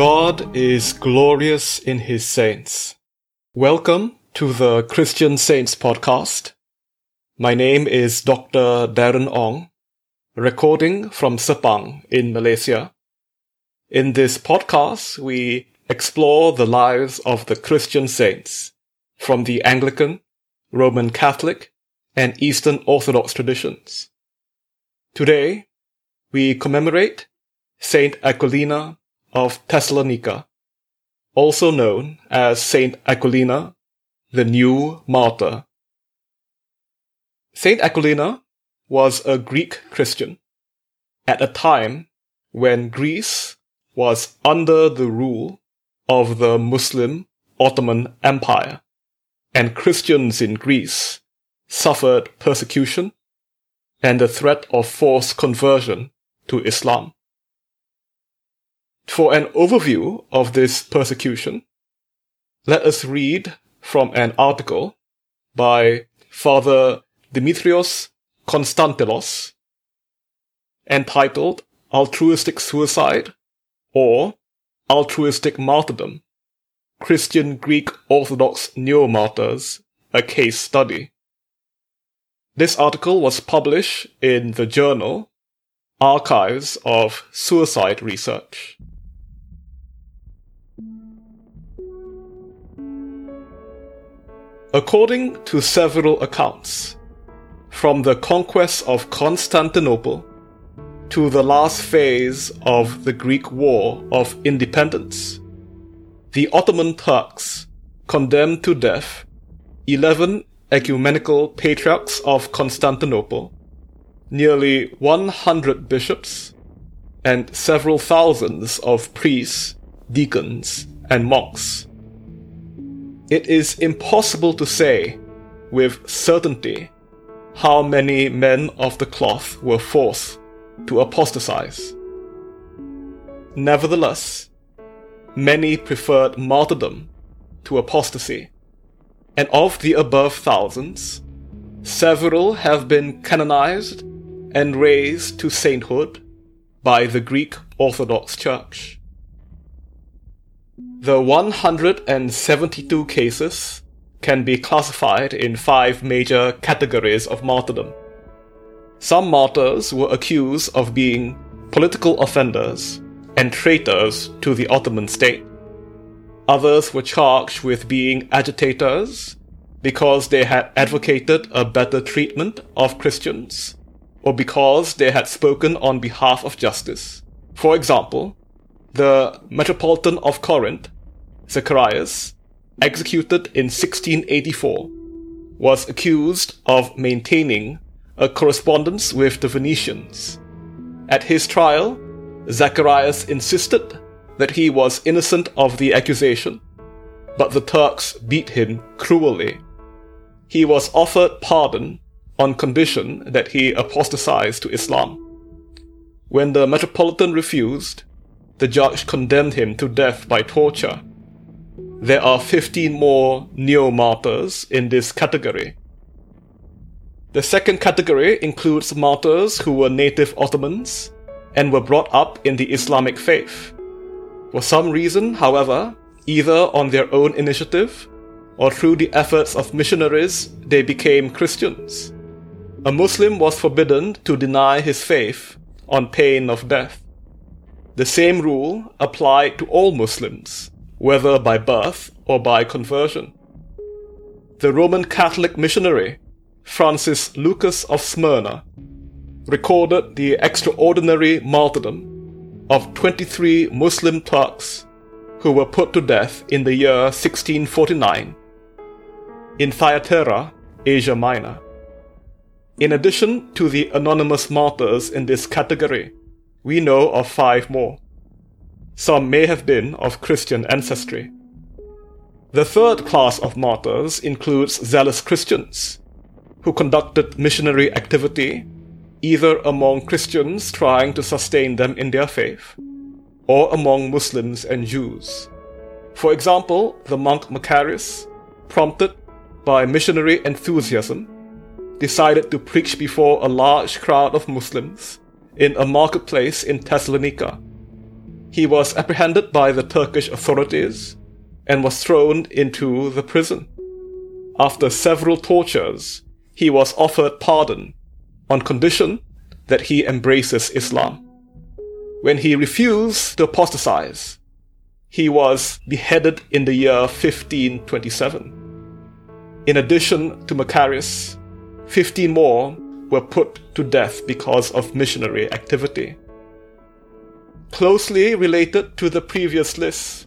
God is glorious in his saints. Welcome to the Christian Saints podcast. My name is Dr. Darren Ong, recording from Sepang in Malaysia. In this podcast, we explore the lives of the Christian saints from the Anglican, Roman Catholic, and Eastern Orthodox traditions. Today, we commemorate Saint Aquilina of Thessalonica, also known as Saint Aquilina, the New Martyr. Saint Aquilina was a Greek Christian at a time when Greece was under the rule of the Muslim Ottoman Empire, and Christians in Greece suffered persecution and the threat of forced conversion to Islam. For an overview of this persecution, let us read from an article by Father Demetrios Constantelos entitled Altruistic Suicide or Altruistic Martyrdom Christian Greek Orthodox Neo-Martyrs, a Case Study. This article was published in the journal Archives of Suicide Research. According to several accounts, from the conquest of Constantinople to the last phase of the Greek War of Independence, the Ottoman Turks condemned to death 11 ecumenical patriarchs of Constantinople, nearly 100 bishops, and several thousands of priests, deacons, and monks. It is impossible to say with certainty how many men of the cloth were forced to apostatize. Nevertheless, many preferred martyrdom to apostasy, and of the above thousands, several have been canonized and raised to sainthood by the Greek Orthodox Church. The 172 cases can be classified in five major categories of martyrdom. Some martyrs were accused of being political offenders and traitors to the Ottoman state. Others were charged with being agitators because they had advocated a better treatment of Christians or because they had spoken on behalf of justice. For example, the Metropolitan of Corinth, Zacharias, executed in 1684, was accused of maintaining a correspondence with the Venetians. At his trial, Zacharias insisted that he was innocent of the accusation, but the Turks beat him cruelly. He was offered pardon on condition that he apostatized to Islam. When the Metropolitan refused, the judge condemned him to death by torture. There are 15 more neo martyrs in this category. The second category includes martyrs who were native Ottomans and were brought up in the Islamic faith. For some reason, however, either on their own initiative or through the efforts of missionaries, they became Christians. A Muslim was forbidden to deny his faith on pain of death. The same rule applied to all Muslims, whether by birth or by conversion. The Roman Catholic missionary, Francis Lucas of Smyrna, recorded the extraordinary martyrdom of 23 Muslim Turks who were put to death in the year 1649 in Thyatira, Asia Minor. In addition to the anonymous martyrs in this category, we know of five more. Some may have been of Christian ancestry. The third class of martyrs includes zealous Christians, who conducted missionary activity either among Christians trying to sustain them in their faith, or among Muslims and Jews. For example, the monk Macarius, prompted by missionary enthusiasm, decided to preach before a large crowd of Muslims in a marketplace in Thessalonica. He was apprehended by the Turkish authorities and was thrown into the prison. After several tortures, he was offered pardon on condition that he embraces Islam. When he refused to apostatize, he was beheaded in the year 1527. In addition to Macarius, 15 more were put to death because of missionary activity. Closely related to the previous list,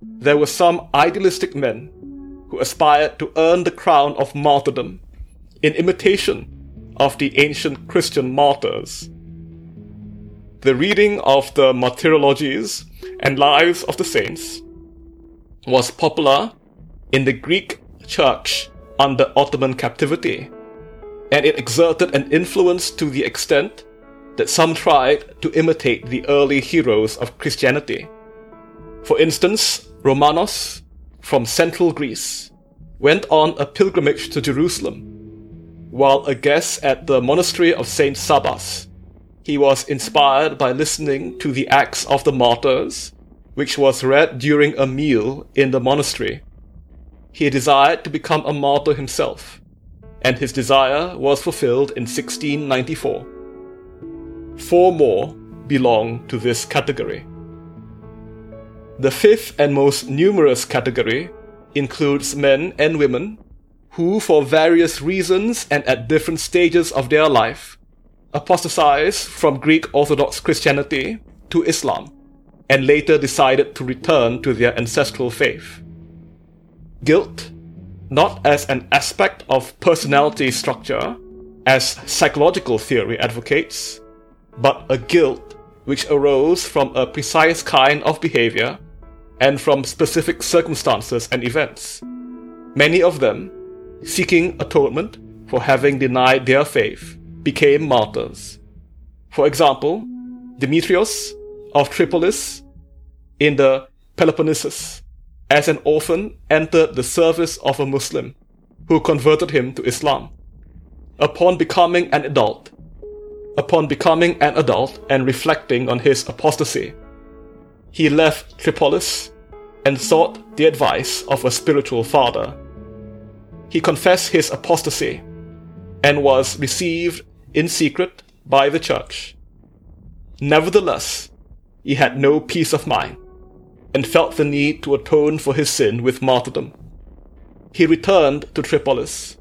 there were some idealistic men who aspired to earn the crown of martyrdom in imitation of the ancient Christian martyrs. The reading of the martyrologies and lives of the saints was popular in the Greek church under Ottoman captivity, and it exerted an influence to the extent that some tried to imitate the early heroes of Christianity. For instance, Romanos from central Greece went on a pilgrimage to Jerusalem. While a guest at the monastery of Saint Sabas, he was inspired by listening to the Acts of the Martyrs which was read during a meal in the monastery. He desired to become a martyr himself, and his desire was fulfilled in 1694. Four more belong to this category. The fifth and most numerous category includes men and women who, for various reasons and at different stages of their life, apostatized from Greek Orthodox Christianity to Islam and later decided to return to their ancestral faith. Guilt, not as an aspect of personality structure, as psychological theory advocates, but a guilt which arose from a precise kind of behavior and from specific circumstances and events. Many of them, seeking atonement for having denied their faith, became martyrs. For example, Demetrius of Tripolis in the Peloponnesus, as an orphan entered the service of a Muslim who converted him to Islam. Upon becoming an adult, upon becoming an adult and reflecting on his apostasy, he left Tripolis and sought the advice of a spiritual father. He confessed his apostasy and was received in secret by the church. Nevertheless, he had no peace of mind and felt the need to atone for his sin with martyrdom. He returned to Tripolis,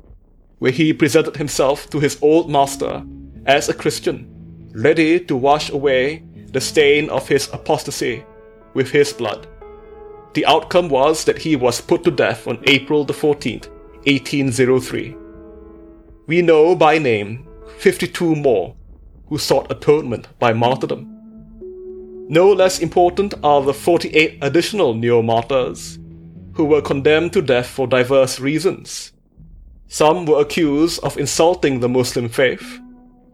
where he presented himself to his old master as a Christian, ready to wash away the stain of his apostasy with his blood. The outcome was that he was put to death on April the 14th, 1803. We know by name 52 more who sought atonement by martyrdom. No less important are the 48 additional neo martyrs, who were condemned to death for diverse reasons. Some were accused of insulting the Muslim faith,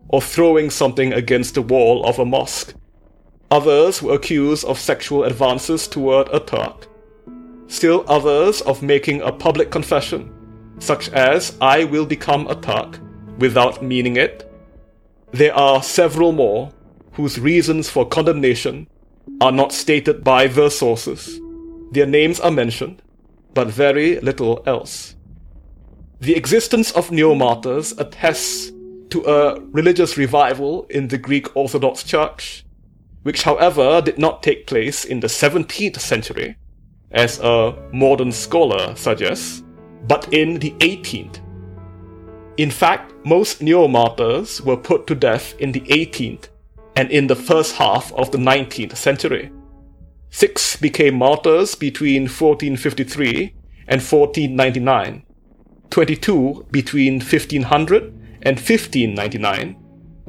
or throwing something against the wall of a mosque. Others were accused of sexual advances toward a Turk. Still others of making a public confession, such as, I will become a Turk, without meaning it. There are several more whose reasons for condemnation are not stated by the sources. Their names are mentioned, but very little else. The existence of neo-martyrs attests to a religious revival in the Greek Orthodox Church, which however did not take place in the 17th century, as a modern scholar suggests, but in the 18th. In fact, most neo-martyrs were put to death in the 18th and in the first half of the 19th century. Six became martyrs between 1453 and 1499, 22 between 1500 and 1599,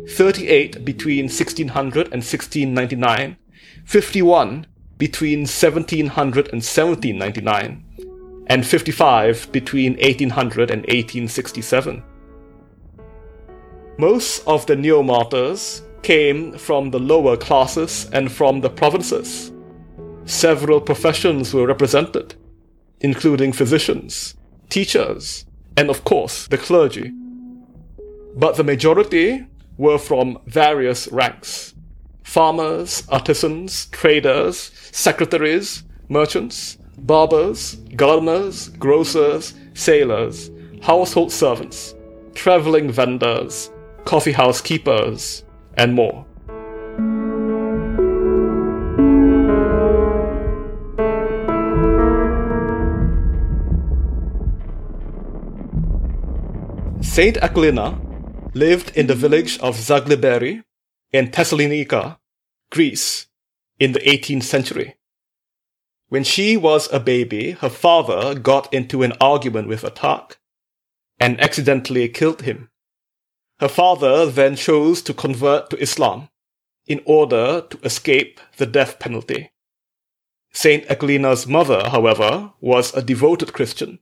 38 between 1600 and 1699, 51 between 1700 and 1799, and 55 between 1800 and 1867. Most of the neo martyrs came from the lower classes and from the provinces. Several professions were represented, including physicians, teachers, and of course the clergy. but the majority were from various ranks farmers, artisans, traders, secretaries, merchants, barbers, gardeners, grocers, sailors, household servants, traveling vendors, coffee house keepers, and more. Saint Aquilina lived in the village of Zagliberi in Thessalonica, Greece, in the 18th century. When she was a baby, her father got into an argument with a Turk and accidentally killed him. Her father then chose to convert to Islam in order to escape the death penalty. Saint Aquilina's mother, however, was a devoted Christian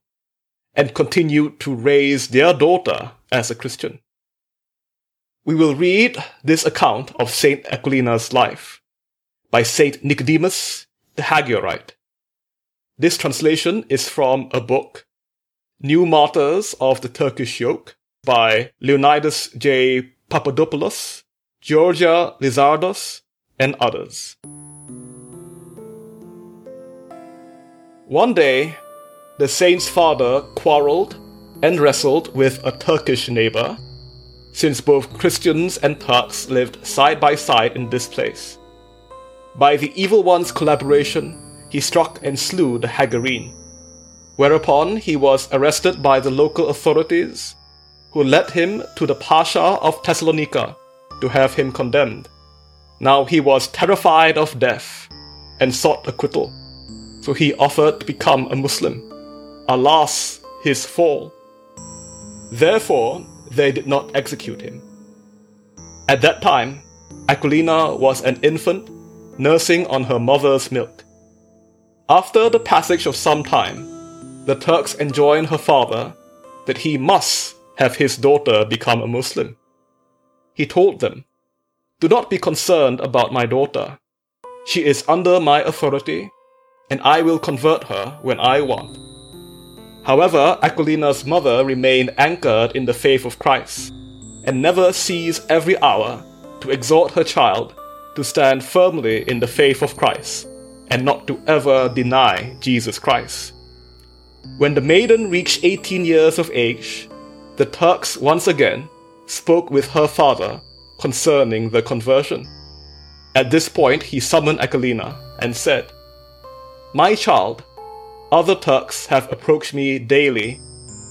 and continued to raise their daughter as a Christian. We will read this account of Saint Aquilina's life by Saint Nicodemus the Hagiorite. This translation is from a book, New Martyrs of the Turkish Yoke, by Leonidas J. Papadopoulos, Georgia Lizardos, and others. One day, the saint's father quarreled and wrestled with a Turkish neighbor, since both Christians and Turks lived side by side in this place. By the evil one's collaboration, he struck and slew the Hagarene. Whereupon he was arrested by the local authorities, who led him to the Pasha of Thessalonica to have him condemned. Now he was terrified of death and sought acquittal, so he offered to become a Muslim. Alas, his fall! Therefore, they did not execute him. At that time, Aquilina was an infant nursing on her mother's milk. After the passage of some time, the Turks enjoined her father that he must have his daughter become a Muslim. He told them, Do not be concerned about my daughter. She is under my authority, and I will convert her when I want. However, Aquilina's mother remained anchored in the faith of Christ, and never ceased every hour to exhort her child to stand firmly in the faith of Christ and not to ever deny Jesus Christ. When the maiden reached 18 years of age, the Turks once again spoke with her father concerning the conversion. At this point, he summoned Aquilina and said, My child, other Turks have approached me daily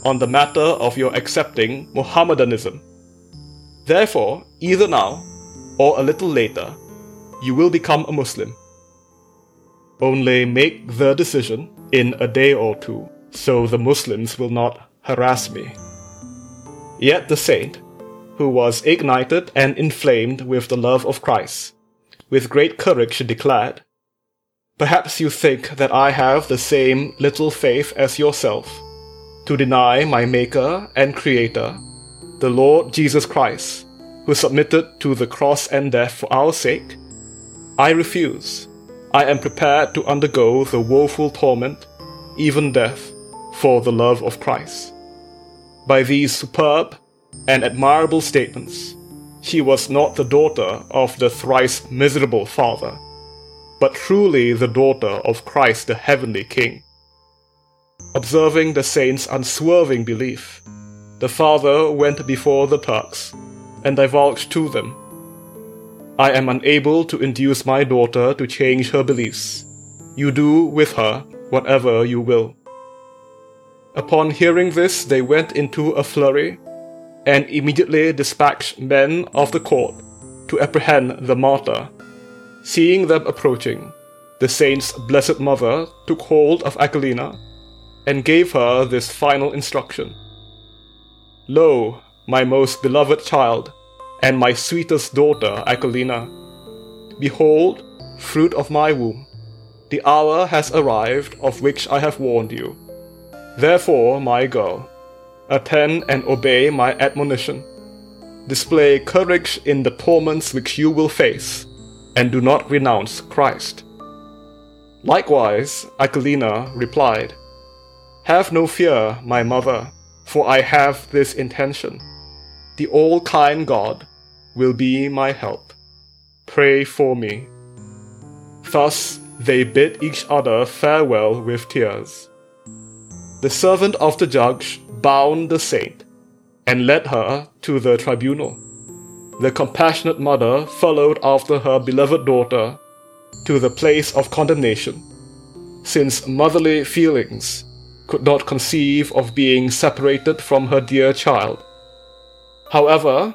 on the matter of your accepting Mohammedanism. Therefore, either now or a little later, you will become a Muslim. Only make the decision in a day or two, so the Muslims will not harass me. Yet the saint, who was ignited and inflamed with the love of Christ, with great courage she declared, Perhaps you think that I have the same little faith as yourself, to deny my Maker and Creator, the Lord Jesus Christ, who submitted to the cross and death for our sake? I refuse. I am prepared to undergo the woeful torment, even death, for the love of Christ. By these superb and admirable statements, she was not the daughter of the thrice miserable father, but truly the daughter of Christ the heavenly King. Observing the saint's unswerving belief, the father went before the Turks and divulged to them I am unable to induce my daughter to change her beliefs. You do with her whatever you will. Upon hearing this, they went into a flurry and immediately dispatched men of the court to apprehend the martyr. Seeing them approaching, the saint's blessed mother took hold of Aquilina and gave her this final instruction Lo, my most beloved child, and my sweetest daughter Aquilina. Behold, fruit of my womb, the hour has arrived of which I have warned you. Therefore, my girl, attend and obey my admonition. Display courage in the torments which you will face, and do not renounce Christ. Likewise, Aquilina replied, Have no fear, my mother, for I have this intention the all kind God, will be my help. Pray for me. Thus they bid each other farewell with tears. The servant of the judge bound the saint and led her to the tribunal. The compassionate mother followed after her beloved daughter to the place of condemnation, since motherly feelings could not conceive of being separated from her dear child. However,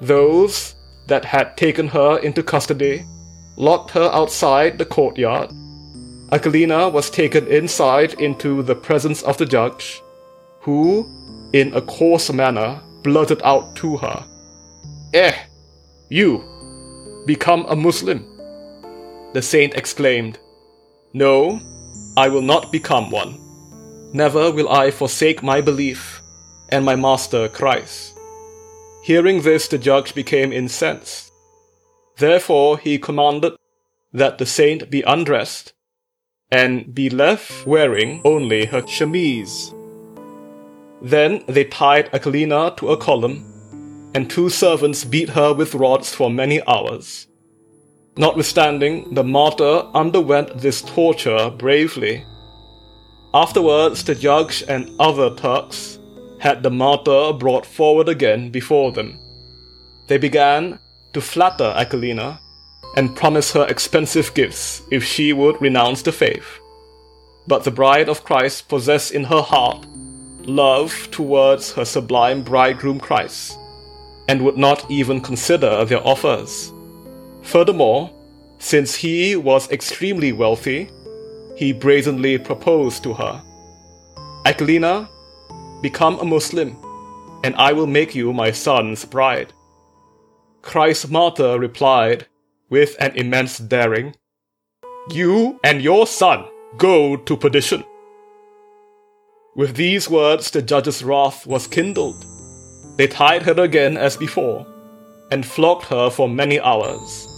those that had taken her into custody locked her outside the courtyard. Aquilina was taken inside into the presence of the judge, who, in a coarse manner, blurted out to her, Eh, you, become a Muslim. The saint exclaimed, No, I will not become one. Never will I forsake my belief and my master Christ. Hearing this, the judge became incensed. Therefore, he commanded that the saint be undressed and be left wearing only her chemise. Then they tied Aquilina to a column, and two servants beat her with rods for many hours. Notwithstanding, the martyr underwent this torture bravely. Afterwards, the judge and other Turks had the martyr brought forward again before them. They began to flatter Aquilina and promise her expensive gifts if she would renounce the faith. But the bride of Christ possessed in her heart love towards her sublime bridegroom Christ, and would not even consider their offers. Furthermore, since he was extremely wealthy, he brazenly proposed to her Aquilina, become a Muslim, and I will make you my son's bride. Christ's martyr replied with an immense daring You and your son go to perdition. With these words, the judge's wrath was kindled. They tied her again as before, and flogged her for many hours.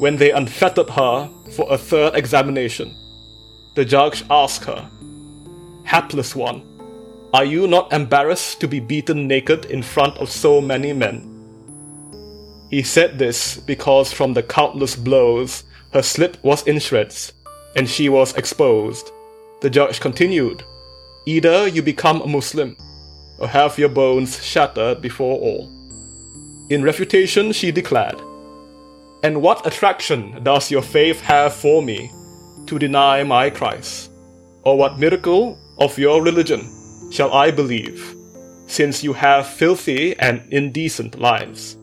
When they unfettered her for a third examination, the judge asked her, Hapless one, are you not embarrassed to be beaten naked in front of so many men? He said this because from the countless blows, her slip was in shreds, and she was exposed. The judge continued, Either you become a Muslim, or have your bones shattered before all. In refutation, she declared, and what attraction does your faith have for me to deny my Christ? Or what miracle of your religion shall I believe, since you have filthy and indecent lives?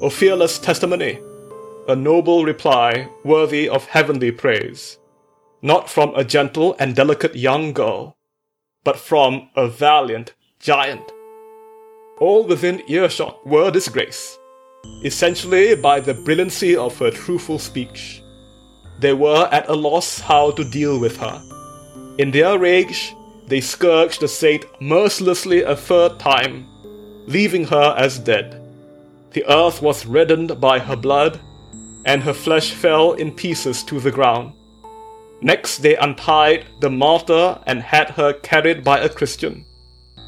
O fearless testimony, a noble reply worthy of heavenly praise, not from a gentle and delicate young girl, but from a valiant giant. All within earshot were disgraced essentially by the brilliancy of her truthful speech. They were at a loss how to deal with her. In their rage, they scourged the saint mercilessly a third time, leaving her as dead. The earth was reddened by her blood, and her flesh fell in pieces to the ground. Next, they untied the martyr and had her carried by a Christian,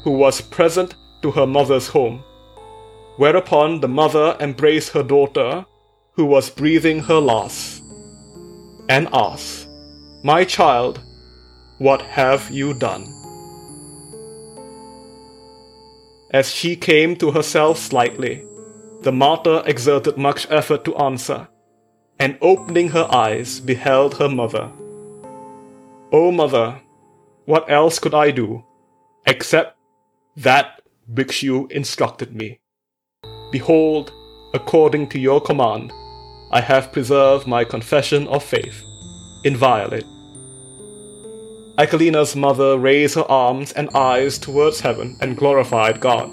who was present to her mother's home. Whereupon the mother embraced her daughter, who was breathing her last, and asked, My child, what have you done? As she came to herself slightly, the martyr exerted much effort to answer, and opening her eyes, beheld her mother. O oh, mother, what else could I do, except that which you instructed me? Behold, according to your command, I have preserved my confession of faith, inviolate. Aquilina's mother raised her arms and eyes towards heaven and glorified God.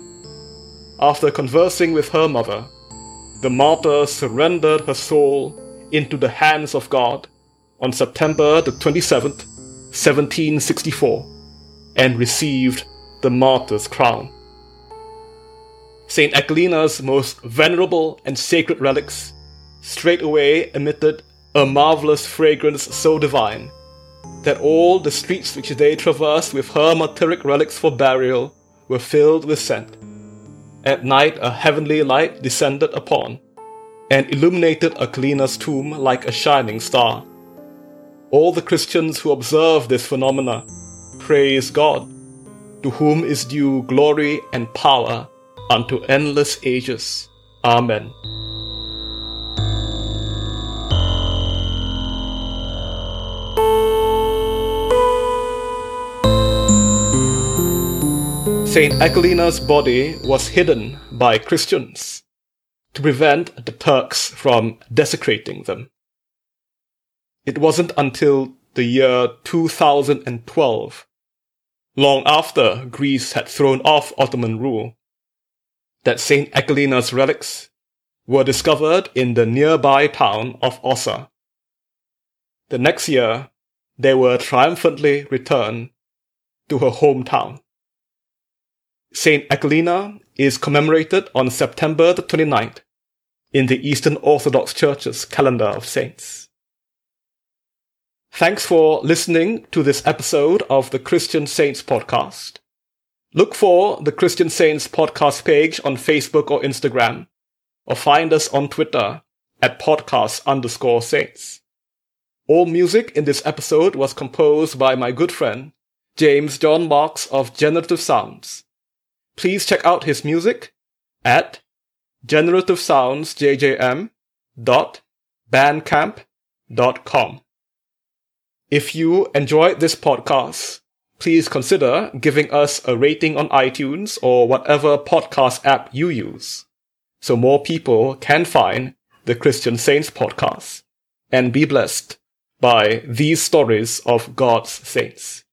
After conversing with her mother, the martyr surrendered her soul into the hands of God on September the 27th, 1764, and received the martyr's crown. St. Aquilina's most venerable and sacred relics straightway emitted a marvelous fragrance so divine that all the streets which they traversed with her martyric relics for burial were filled with scent. at night a heavenly light descended upon and illuminated Aquilina's tomb like a shining star. All the Christians who observe this phenomena praise God, to whom is due glory and power unto endless ages. Amen. Saint Aquilina's body was hidden by Christians to prevent the Turks from desecrating them. It wasn't until the year 2012, long after Greece had thrown off Ottoman rule, that St. Aquilina's relics were discovered in the nearby town of Ossa. The next year, they were triumphantly returned to her hometown. Saint Aquilina is commemorated on September the 29th in the Eastern Orthodox Church's calendar of saints. Thanks for listening to this episode of the Christian Saints podcast. Look for the Christian Saints podcast page on Facebook or Instagram, or find us on Twitter at podcast underscore saints. All music in this episode was composed by my good friend, James John Marks of Generative Sounds. Please check out his music at generativesoundsjjm.bandcamp.com. If you enjoyed this podcast, please consider giving us a rating on iTunes or whatever podcast app you use so more people can find the Christian Saints podcast and be blessed by these stories of God's saints.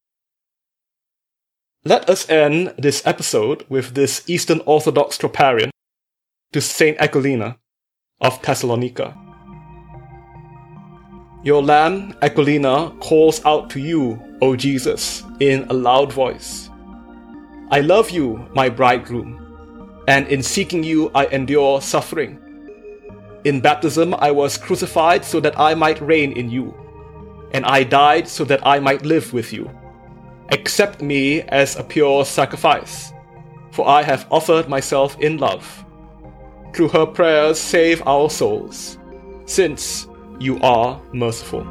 Let us end this episode with this Eastern Orthodox troparion to Saint Aquilina of Thessalonica. Your lamb Aquilina calls out to you, O Jesus, in a loud voice. I love you, my bridegroom, and in seeking you I endure suffering. In baptism I was crucified so that I might reign in you, and I died so that I might live with you. Accept me as a pure sacrifice, for I have offered myself in love. Through her prayers, save our souls, since you are merciful.